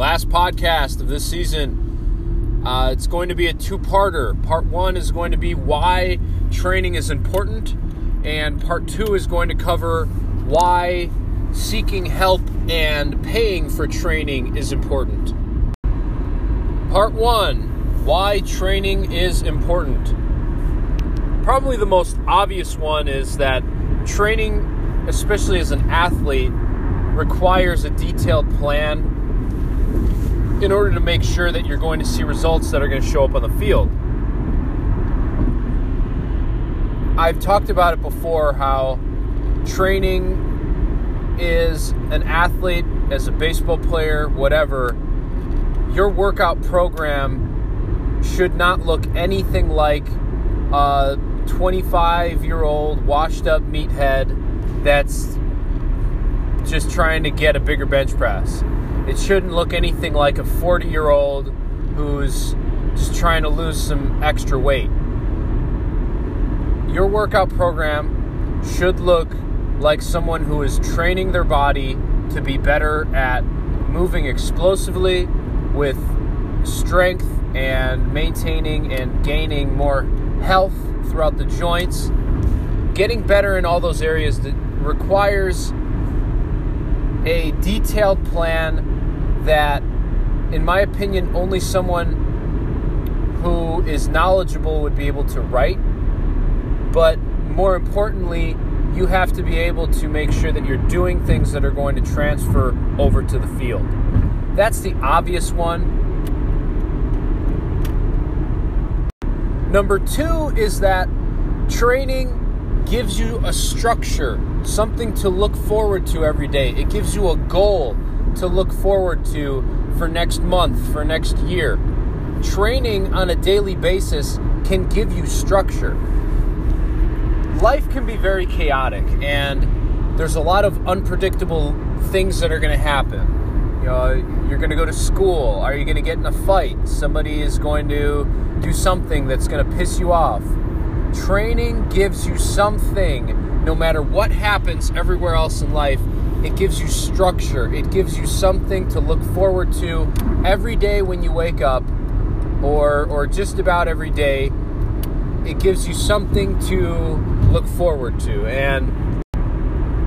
last podcast of this season. Uh, it's going to be a two parter. Part one is going to be why training is important, and part two is going to cover why seeking help and paying for training is important. Part one why training is important. Probably the most obvious one is that training, especially as an athlete, requires a detailed plan in order to make sure that you're going to see results that are going to show up on the field. I've talked about it before how training is an athlete, as a baseball player, whatever, your workout program should not look anything like a 25 year old washed up meathead that's just trying to get a bigger bench press. It shouldn't look anything like a 40 year old who's just trying to lose some extra weight. Your workout program should look like someone who is training their body to be better at moving explosively with strength and maintaining and gaining more health throughout the joints. Getting better in all those areas that requires a detailed plan that, in my opinion, only someone who is knowledgeable would be able to write. But more importantly, you have to be able to make sure that you're doing things that are going to transfer over to the field. That's the obvious one. Number two is that training gives you a structure, something to look forward to every day. It gives you a goal to look forward to for next month, for next year. Training on a daily basis can give you structure. Life can be very chaotic, and there's a lot of unpredictable things that are going to happen. You know, you're going to go to school. Are you going to get in a fight? Somebody is going to do something that's going to piss you off. Training gives you something, no matter what happens everywhere else in life, it gives you structure. It gives you something to look forward to every day when you wake up, or, or just about every day. It gives you something to look forward to. And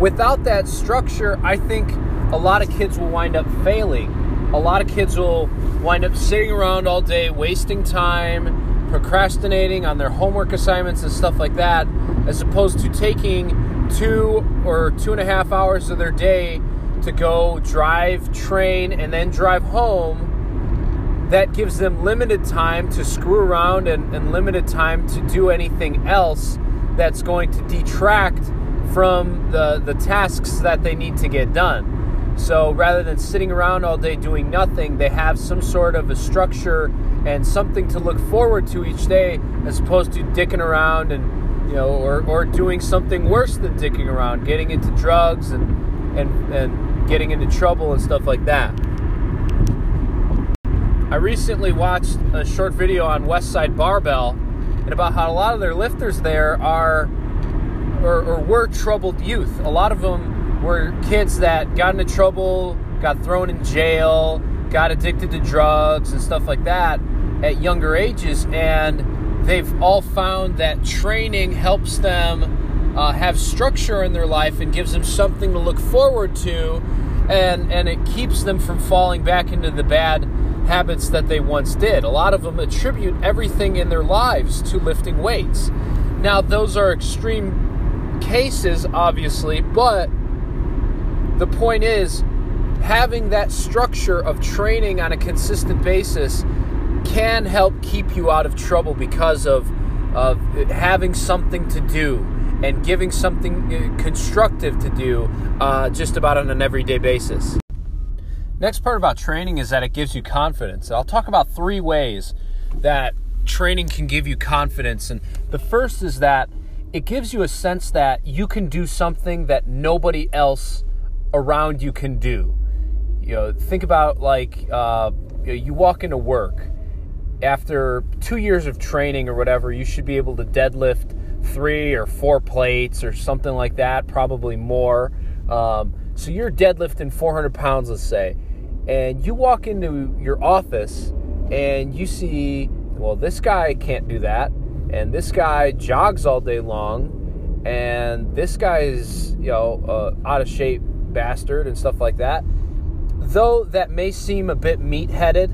without that structure, I think a lot of kids will wind up failing. A lot of kids will wind up sitting around all day, wasting time, procrastinating on their homework assignments and stuff like that, as opposed to taking two or two and a half hours of their day to go drive, train, and then drive home. That gives them limited time to screw around and, and limited time to do anything else that's going to detract from the, the tasks that they need to get done. So rather than sitting around all day doing nothing, they have some sort of a structure and something to look forward to each day as opposed to dicking around and you know or, or doing something worse than dicking around, getting into drugs and and and getting into trouble and stuff like that. I recently watched a short video on Westside Barbell and about how a lot of their lifters there are or, or were troubled youth. A lot of them were kids that got into trouble, got thrown in jail, got addicted to drugs and stuff like that at younger ages, and they've all found that training helps them uh, have structure in their life and gives them something to look forward to, and and it keeps them from falling back into the bad habits that they once did. A lot of them attribute everything in their lives to lifting weights. Now, those are extreme cases, obviously, but the point is, having that structure of training on a consistent basis can help keep you out of trouble because of, of having something to do and giving something uh, constructive to do uh, just about on an everyday basis. Next part about training is that it gives you confidence. I'll talk about three ways that training can give you confidence. And the first is that it gives you a sense that you can do something that nobody else around you can do. You know, think about like uh, you walk into work after two years of training or whatever, you should be able to deadlift three or four plates or something like that, probably more. Um, so you're deadlifting 400 pounds, let's say. and you walk into your office and you see, well, this guy can't do that, and this guy jogs all day long, and this guy is, you know, uh, out of shape bastard and stuff like that. Though that may seem a bit meat headed,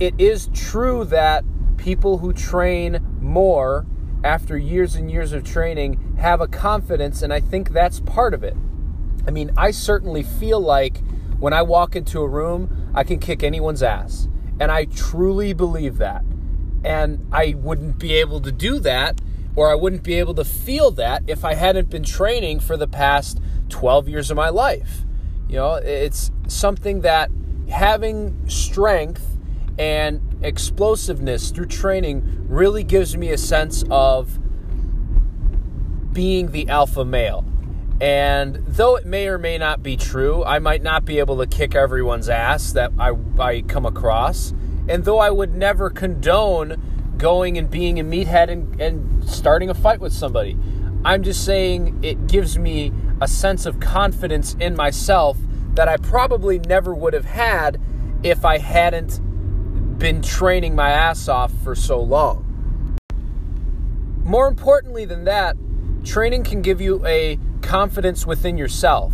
it is true that people who train more after years and years of training have a confidence, and I think that's part of it. I mean, I certainly feel like when I walk into a room, I can kick anyone's ass. And I truly believe that. And I wouldn't be able to do that or I wouldn't be able to feel that if I hadn't been training for the past 12 years of my life. You know, it's something that having strength and explosiveness through training really gives me a sense of being the alpha male. And though it may or may not be true, I might not be able to kick everyone's ass that I, I come across. And though I would never condone going and being a meathead and, and starting a fight with somebody, I'm just saying it gives me a sense of confidence in myself that I probably never would have had if I hadn't been training my ass off for so long. More importantly than that, training can give you a confidence within yourself,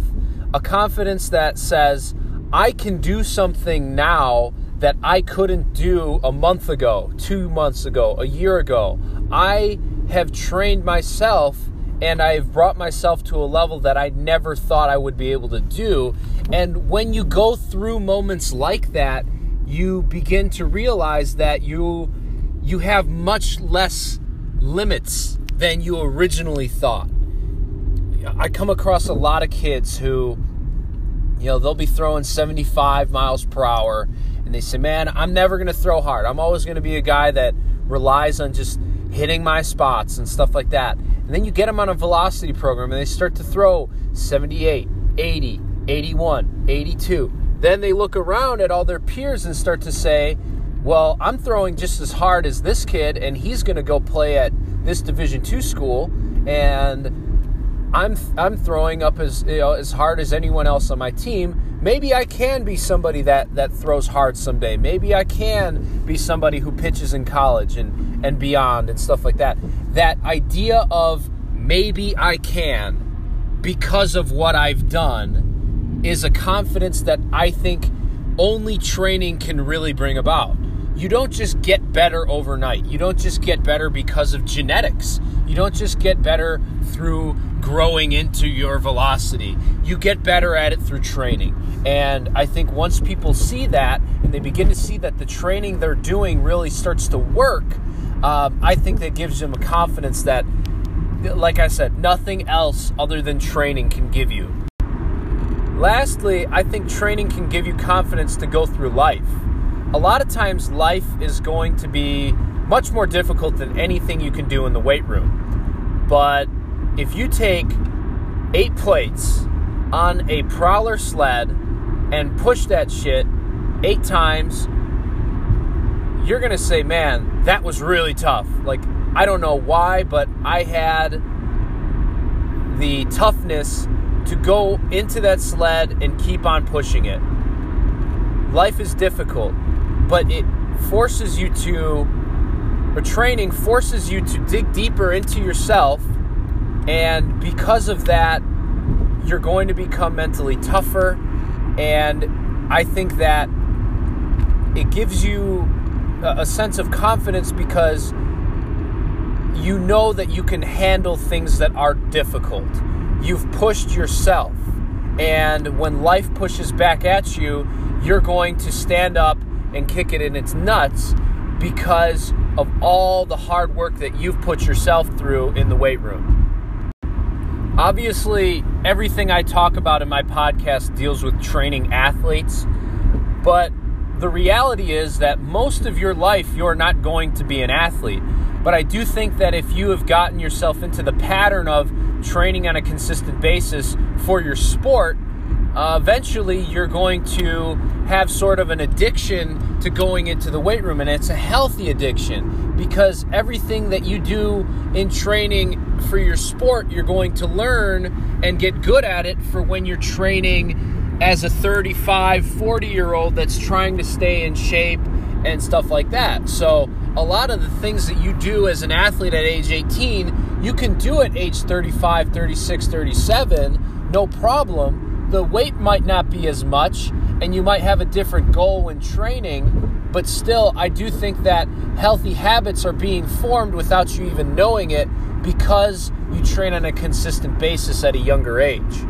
a confidence that says, I can do something now that I couldn't do a month ago, two months ago, a year ago. I have trained myself and I've brought myself to a level that I never thought I would be able to do. And when you go through moments like that, you begin to realize that you you have much less limits than you originally thought. I come across a lot of kids who, you know, they'll be throwing 75 miles per hour and they say, man, I'm never going to throw hard. I'm always going to be a guy that relies on just hitting my spots and stuff like that. And then you get them on a velocity program and they start to throw 78, 80, 81, 82. Then they look around at all their peers and start to say, well, I'm throwing just as hard as this kid and he's going to go play at this Division 2 school and I'm I'm throwing up as you know, as hard as anyone else on my team. Maybe I can be somebody that that throws hard someday. Maybe I can be somebody who pitches in college and and beyond and stuff like that. That idea of maybe I can because of what I've done is a confidence that I think only training can really bring about. You don't just get better overnight. You don't just get better because of genetics. You don't just get better through growing into your velocity. You get better at it through training. And I think once people see that and they begin to see that the training they're doing really starts to work, uh, I think that gives them a confidence that, like I said, nothing else other than training can give you. Lastly, I think training can give you confidence to go through life. A lot of times, life is going to be much more difficult than anything you can do in the weight room. But if you take eight plates on a prowler sled and push that shit eight times, you're going to say, man, that was really tough. Like, I don't know why, but I had the toughness to go into that sled and keep on pushing it. Life is difficult, but it forces you to, or training forces you to dig deeper into yourself and because of that, you're going to become mentally tougher. And I think that it gives you a sense of confidence because you know that you can handle things that are difficult. You've pushed yourself. And when life pushes back at you, you're going to stand up and kick it in its nuts because of all the hard work that you've put yourself through in the weight room. Obviously, everything I talk about in my podcast deals with training athletes, but the reality is that most of your life you're not going to be an athlete. But I do think that if you have gotten yourself into the pattern of training on a consistent basis for your sport, uh, eventually you're going to have sort of an addiction to going into the weight room, and it's a healthy addiction because everything that you do in training for your sport, you're going to learn and get good at it for when you're training as a 35, 40 year old that's trying to stay in shape and stuff like that. So, a lot of the things that you do as an athlete at age 18, you can do at age 35, 36, 37, no problem. The weight might not be as much, and you might have a different goal when training, but still, I do think that healthy habits are being formed without you even knowing it because you train on a consistent basis at a younger age.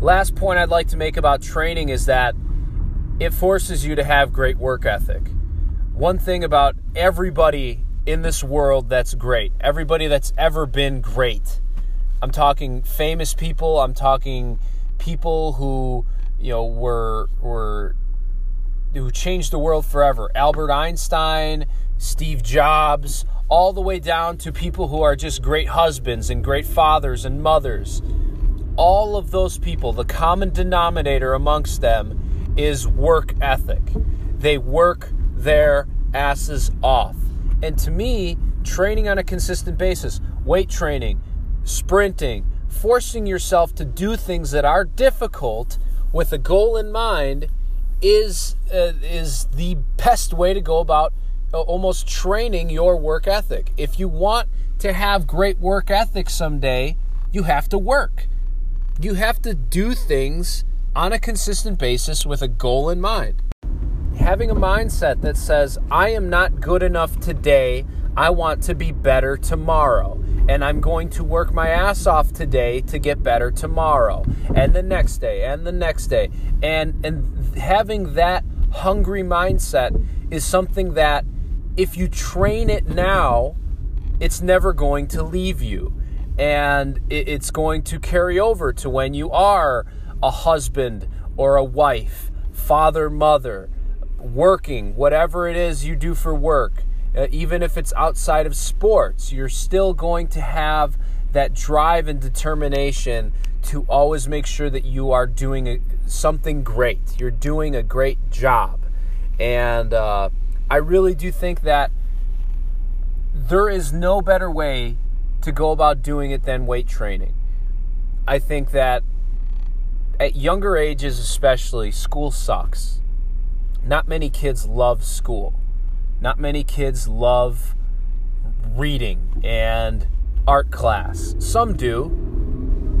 Last point I'd like to make about training is that it forces you to have great work ethic. One thing about everybody in this world that's great, everybody that's ever been great. I'm talking famous people, I'm talking people who, you know, were were who changed the world forever. Albert Einstein, Steve Jobs, all the way down to people who are just great husbands and great fathers and mothers. All of those people, the common denominator amongst them is work ethic. They work their asses off. And to me, training on a consistent basis, weight training, sprinting, forcing yourself to do things that are difficult with a goal in mind is uh, is the best way to go about uh, almost training your work ethic. If you want to have great work ethic someday, you have to work. You have to do things on a consistent basis with a goal in mind. Having a mindset that says, I am not good enough today, I want to be better tomorrow. And I'm going to work my ass off today to get better tomorrow, and the next day, and the next day. And, and having that hungry mindset is something that if you train it now, it's never going to leave you. And it's going to carry over to when you are a husband or a wife, father, mother, working, whatever it is you do for work, uh, even if it's outside of sports, you're still going to have that drive and determination to always make sure that you are doing a, something great. You're doing a great job. And uh, I really do think that there is no better way to go about doing it than weight training. I think that at younger ages, especially, school sucks. Not many kids love school. Not many kids love reading and art class. Some do,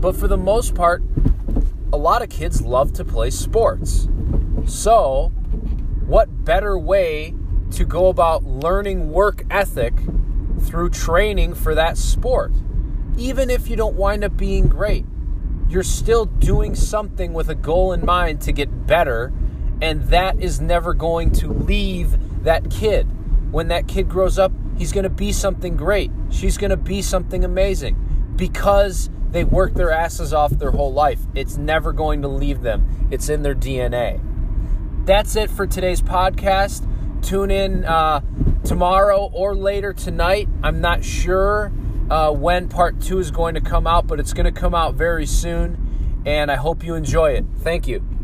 but for the most part, a lot of kids love to play sports. So, what better way to go about learning work ethic through training for that sport? Even if you don't wind up being great you're still doing something with a goal in mind to get better, and that is never going to leave that kid. When that kid grows up, he's going to be something great. She's going to be something amazing because they work their asses off their whole life. It's never going to leave them, it's in their DNA. That's it for today's podcast. Tune in uh, tomorrow or later tonight. I'm not sure uh, when part two is going to come out, but it's going to come out very soon. And I hope you enjoy it. Thank you.